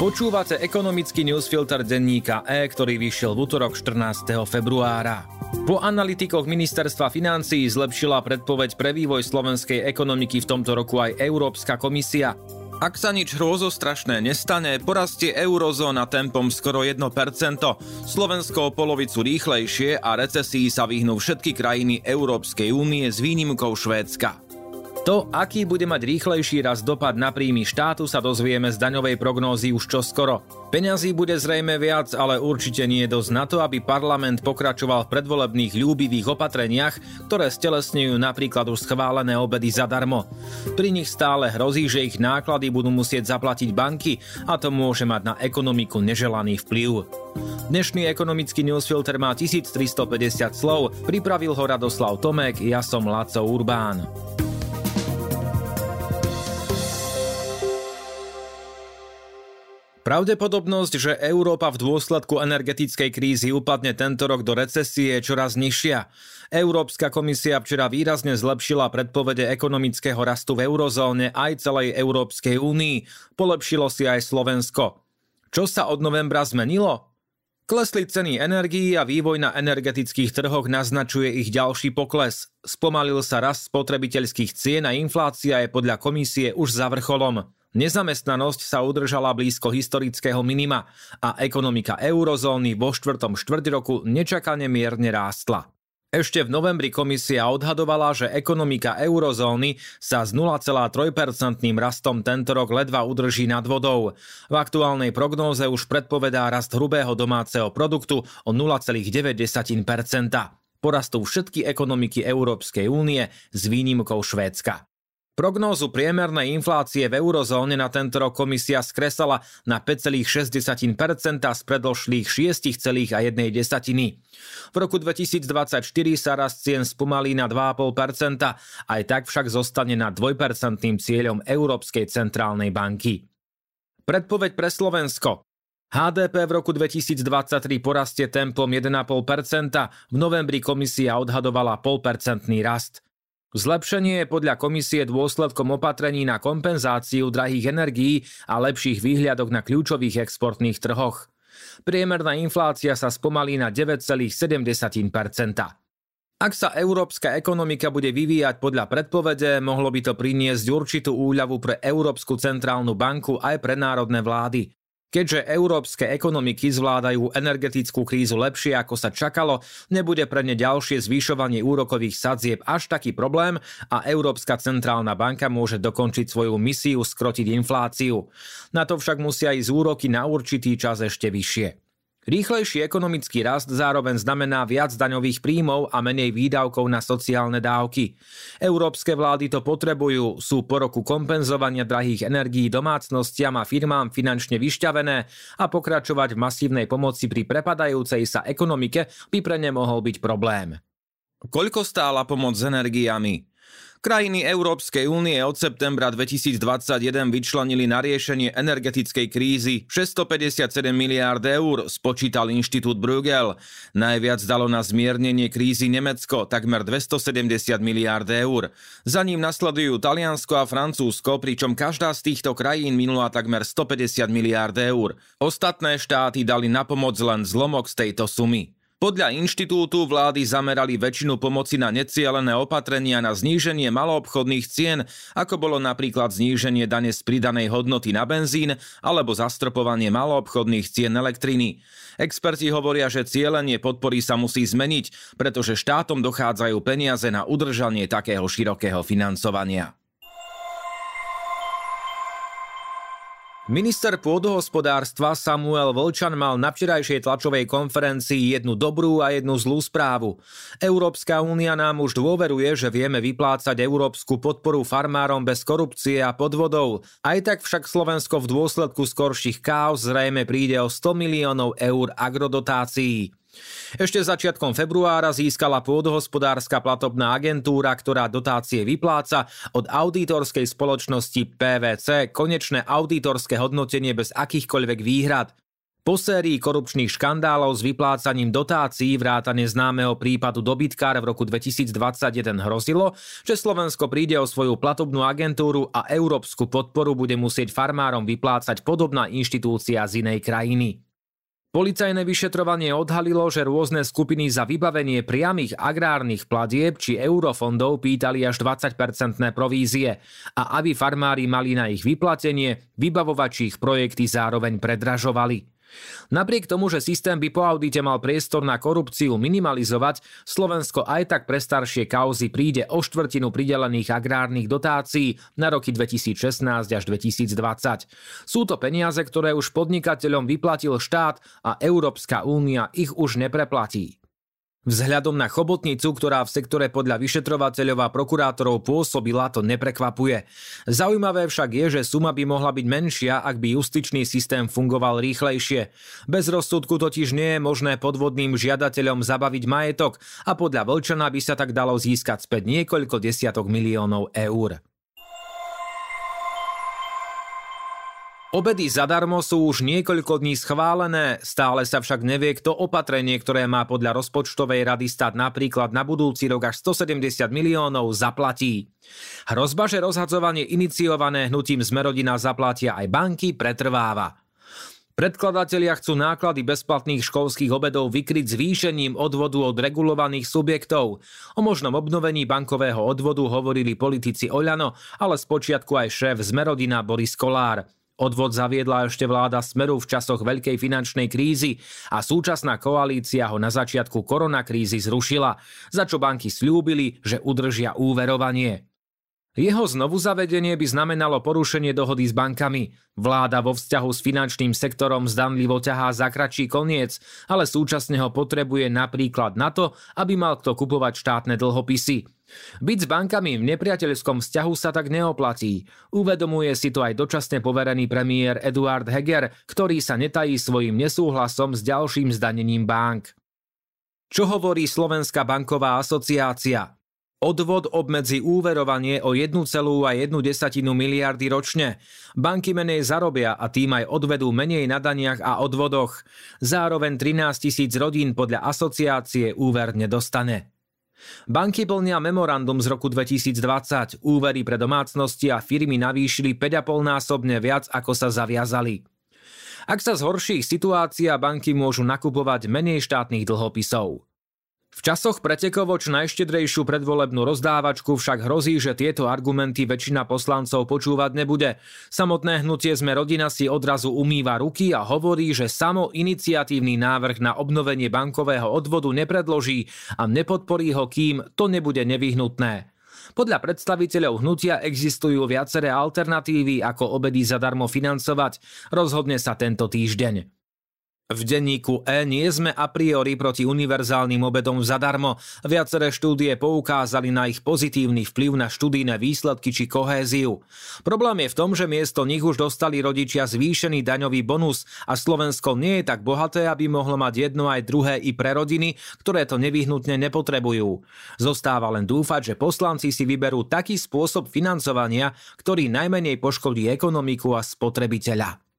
Počúvate ekonomický newsfilter denníka E, ktorý vyšiel v útorok 14. februára. Po analytikoch ministerstva financií zlepšila predpoveď pre vývoj slovenskej ekonomiky v tomto roku aj Európska komisia. Ak sa nič hrôzostrašné nestane, porastie eurozóna tempom skoro 1%, Slovensko o polovicu rýchlejšie a recesii sa vyhnú všetky krajiny Európskej únie s výnimkou Švédska. To, aký bude mať rýchlejší raz dopad na príjmy štátu, sa dozvieme z daňovej prognózy už čoskoro. Peňazí bude zrejme viac, ale určite nie je dosť na to, aby parlament pokračoval v predvolebných ľúbivých opatreniach, ktoré stelesňujú napríklad už schválené obedy zadarmo. Pri nich stále hrozí, že ich náklady budú musieť zaplatiť banky a to môže mať na ekonomiku neželaný vplyv. Dnešný ekonomický newsfilter má 1350 slov, pripravil ho Radoslav Tomek, ja som Laco Urbán. Pravdepodobnosť, že Európa v dôsledku energetickej krízy upadne tento rok do recesie je čoraz nižšia. Európska komisia včera výrazne zlepšila predpovede ekonomického rastu v eurozóne aj celej Európskej únii. Polepšilo si aj Slovensko. Čo sa od novembra zmenilo? Klesli ceny energií a vývoj na energetických trhoch naznačuje ich ďalší pokles. Spomalil sa rast spotrebiteľských cien a inflácia je podľa komisie už za vrcholom. Nezamestnanosť sa udržala blízko historického minima a ekonomika eurozóny vo štvrtom štvrť roku nečakane mierne rástla. Ešte v novembri komisia odhadovala, že ekonomika eurozóny sa s 0,3% rastom tento rok ledva udrží nad vodou. V aktuálnej prognóze už predpovedá rast hrubého domáceho produktu o 0,9%. Porastú všetky ekonomiky Európskej únie s výnimkou Švédska. Prognózu priemernej inflácie v eurozóne na tento rok komisia skresala na 5,6% z predložlých 6,1%. V roku 2024 sa rast cien spomalí na 2,5%, aj tak však zostane na 2% cieľom Európskej centrálnej banky. Predpoveď pre Slovensko. HDP v roku 2023 porastie tempom 1,5%, v novembri komisia odhadovala 0,5% rast. Zlepšenie je podľa komisie dôsledkom opatrení na kompenzáciu drahých energií a lepších výhľadok na kľúčových exportných trhoch. Priemerná inflácia sa spomalí na 9,7%. Ak sa európska ekonomika bude vyvíjať podľa predpovede, mohlo by to priniesť určitú úľavu pre Európsku centrálnu banku aj pre národné vlády. Keďže európske ekonomiky zvládajú energetickú krízu lepšie ako sa čakalo, nebude pre ne ďalšie zvyšovanie úrokových sadzieb až taký problém a Európska centrálna banka môže dokončiť svoju misiu skrotiť infláciu. Na to však musia ísť úroky na určitý čas ešte vyššie. Rýchlejší ekonomický rast zároveň znamená viac daňových príjmov a menej výdavkov na sociálne dávky. Európske vlády to potrebujú, sú po roku kompenzovania drahých energií domácnostiam a firmám finančne vyšťavené a pokračovať v masívnej pomoci pri prepadajúcej sa ekonomike by pre ne mohol byť problém. Koľko stála pomoc s energiami? Krajiny Európskej únie od septembra 2021 vyčlenili na riešenie energetickej krízy 657 miliárd eur, spočítal Inštitút Bruegel. Najviac dalo na zmiernenie krízy Nemecko, takmer 270 miliárd eur. Za ním nasledujú Taliansko a Francúzsko, pričom každá z týchto krajín minula takmer 150 miliárd eur. Ostatné štáty dali na pomoc len zlomok z tejto sumy. Podľa inštitútu vlády zamerali väčšinu pomoci na necielené opatrenia na zníženie maloobchodných cien, ako bolo napríklad zníženie dane z pridanej hodnoty na benzín alebo zastropovanie maloobchodných cien elektriny. Experti hovoria, že cielenie podpory sa musí zmeniť, pretože štátom dochádzajú peniaze na udržanie takého širokého financovania. Minister pôdohospodárstva Samuel Volčan mal na včerajšej tlačovej konferencii jednu dobrú a jednu zlú správu. Európska únia nám už dôveruje, že vieme vyplácať európsku podporu farmárom bez korupcie a podvodov. Aj tak však Slovensko v dôsledku skorších káuz zrejme príde o 100 miliónov eur agrodotácií. Ešte začiatkom februára získala pôdohospodárska platobná agentúra, ktorá dotácie vypláca od auditorskej spoločnosti PVC konečné auditorské hodnotenie bez akýchkoľvek výhrad. Po sérii korupčných škandálov s vyplácaním dotácií vrátane známeho prípadu dobytkár v roku 2021 hrozilo, že Slovensko príde o svoju platobnú agentúru a európsku podporu bude musieť farmárom vyplácať podobná inštitúcia z inej krajiny. Policajné vyšetrovanie odhalilo, že rôzne skupiny za vybavenie priamých agrárnych platieb či eurofondov pýtali až 20-percentné provízie a aby farmári mali na ich vyplatenie, vybavovači ich projekty zároveň predražovali. Napriek tomu, že systém by po audite mal priestor na korupciu minimalizovať, Slovensko aj tak pre staršie kauzy príde o štvrtinu pridelených agrárnych dotácií na roky 2016 až 2020. Sú to peniaze, ktoré už podnikateľom vyplatil štát a Európska únia ich už nepreplatí. Vzhľadom na chobotnicu, ktorá v sektore podľa vyšetrovateľov a prokurátorov pôsobila, to neprekvapuje. Zaujímavé však je, že suma by mohla byť menšia, ak by justičný systém fungoval rýchlejšie. Bez rozsudku totiž nie je možné podvodným žiadateľom zabaviť majetok a podľa Vlčana by sa tak dalo získať späť niekoľko desiatok miliónov eur. Obedy zadarmo sú už niekoľko dní schválené, stále sa však nevie, kto opatrenie, ktoré má podľa rozpočtovej rady stať napríklad na budúci rok až 170 miliónov, zaplatí. Hrozba, že rozhadzovanie iniciované hnutím Zmerodina zaplatia aj banky, pretrváva. Predkladatelia chcú náklady bezplatných školských obedov vykryť zvýšením odvodu od regulovaných subjektov. O možnom obnovení bankového odvodu hovorili politici Oľano, ale spočiatku aj šéf Zmerodina Boris Kolár. Odvod zaviedla ešte vláda Smeru v časoch veľkej finančnej krízy a súčasná koalícia ho na začiatku koronakrízy zrušila, za čo banky slúbili, že udržia úverovanie. Jeho znovu zavedenie by znamenalo porušenie dohody s bankami. Vláda vo vzťahu s finančným sektorom zdanlivo ťahá za kratší koniec, ale súčasne ho potrebuje napríklad na to, aby mal kto kupovať štátne dlhopisy. Byť s bankami v nepriateľskom vzťahu sa tak neoplatí. Uvedomuje si to aj dočasne poverený premiér Eduard Heger, ktorý sa netají svojim nesúhlasom s ďalším zdanením bank. Čo hovorí Slovenská banková asociácia? Odvod obmedzi úverovanie o 1,1 miliardy ročne. Banky menej zarobia a tým aj odvedú menej na daniach a odvodoch. Zároveň 13 tisíc rodín podľa asociácie úver nedostane. Banky plnia memorandum z roku 2020. Úvery pre domácnosti a firmy navýšili 5,5 násobne viac, ako sa zaviazali. Ak sa zhorší situácia, banky môžu nakupovať menej štátnych dlhopisov. V časoch pretekovo čo najštedrejšiu predvolebnú rozdávačku však hrozí, že tieto argumenty väčšina poslancov počúvať nebude. Samotné hnutie sme rodina si odrazu umýva ruky a hovorí, že samo iniciatívny návrh na obnovenie bankového odvodu nepredloží a nepodporí ho, kým to nebude nevyhnutné. Podľa predstaviteľov hnutia existujú viaceré alternatívy, ako obedy zadarmo financovať. Rozhodne sa tento týždeň. V denníku E nie sme a priori proti univerzálnym obedom zadarmo. Viaceré štúdie poukázali na ich pozitívny vplyv na študijné výsledky či kohéziu. Problém je v tom, že miesto nich už dostali rodičia zvýšený daňový bonus a Slovensko nie je tak bohaté, aby mohlo mať jedno aj druhé i pre rodiny, ktoré to nevyhnutne nepotrebujú. Zostáva len dúfať, že poslanci si vyberú taký spôsob financovania, ktorý najmenej poškodí ekonomiku a spotrebiteľa.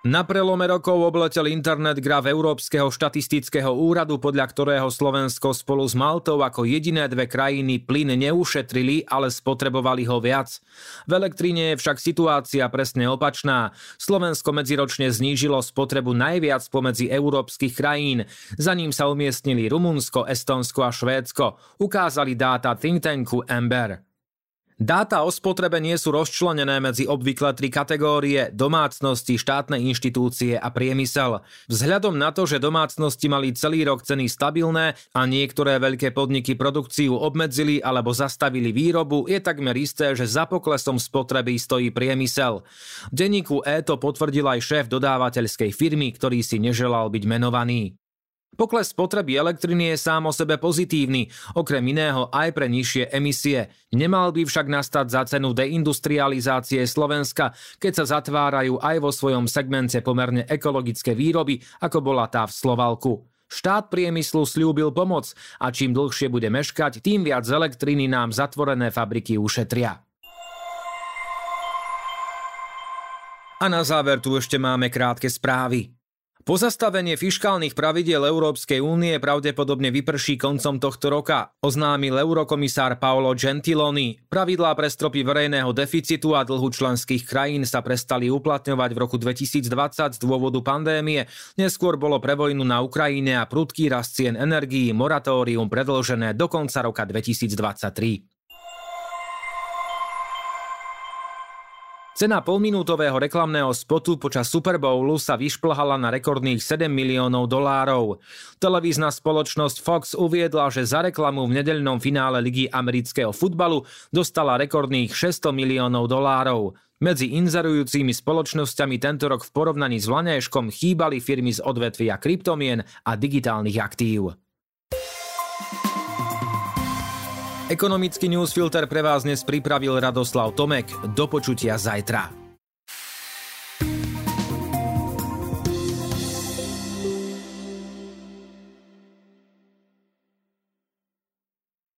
Na prelome rokov obletel internet graf Európskeho štatistického úradu, podľa ktorého Slovensko spolu s Maltou ako jediné dve krajiny plyn neušetrili, ale spotrebovali ho viac. V elektríne je však situácia presne opačná. Slovensko medziročne znížilo spotrebu najviac pomedzi európskych krajín. Za ním sa umiestnili Rumunsko, Estonsko a Švédsko. Ukázali dáta think tanku Ember. Dáta o spotrebe nie sú rozčlenené medzi obvykle tri kategórie domácnosti, štátne inštitúcie a priemysel. Vzhľadom na to, že domácnosti mali celý rok ceny stabilné a niektoré veľké podniky produkciu obmedzili alebo zastavili výrobu, je takmer isté, že za poklesom spotreby stojí priemysel. V denníku E to potvrdil aj šéf dodávateľskej firmy, ktorý si neželal byť menovaný. Pokles spotreby elektriny je sám o sebe pozitívny, okrem iného aj pre nižšie emisie. Nemal by však nastať za cenu deindustrializácie Slovenska, keď sa zatvárajú aj vo svojom segmente pomerne ekologické výroby, ako bola tá v Slovalku. Štát priemyslu slúbil pomoc a čím dlhšie bude meškať, tým viac elektriny nám zatvorené fabriky ušetria. A na záver tu ešte máme krátke správy. Pozastavenie fiškálnych pravidiel Európskej únie pravdepodobne vyprší koncom tohto roka, oznámil eurokomisár Paolo Gentiloni. Pravidlá pre stropy verejného deficitu a dlhu členských krajín sa prestali uplatňovať v roku 2020 z dôvodu pandémie. Neskôr bolo pre vojnu na Ukrajine a prudký rast cien energií moratórium predlžené do konca roka 2023. Cena polminútového reklamného spotu počas Super Bowlu sa vyšplhala na rekordných 7 miliónov dolárov. Televízna spoločnosť Fox uviedla, že za reklamu v nedeľnom finále Ligy amerického futbalu dostala rekordných 600 miliónov dolárov. Medzi inzerujúcimi spoločnosťami tento rok v porovnaní s Vlanejškom chýbali firmy z odvetvia kryptomien a digitálnych aktív. Ekonomický newsfilter pre vás dnes pripravil Radoslav Tomek. Do počutia zajtra.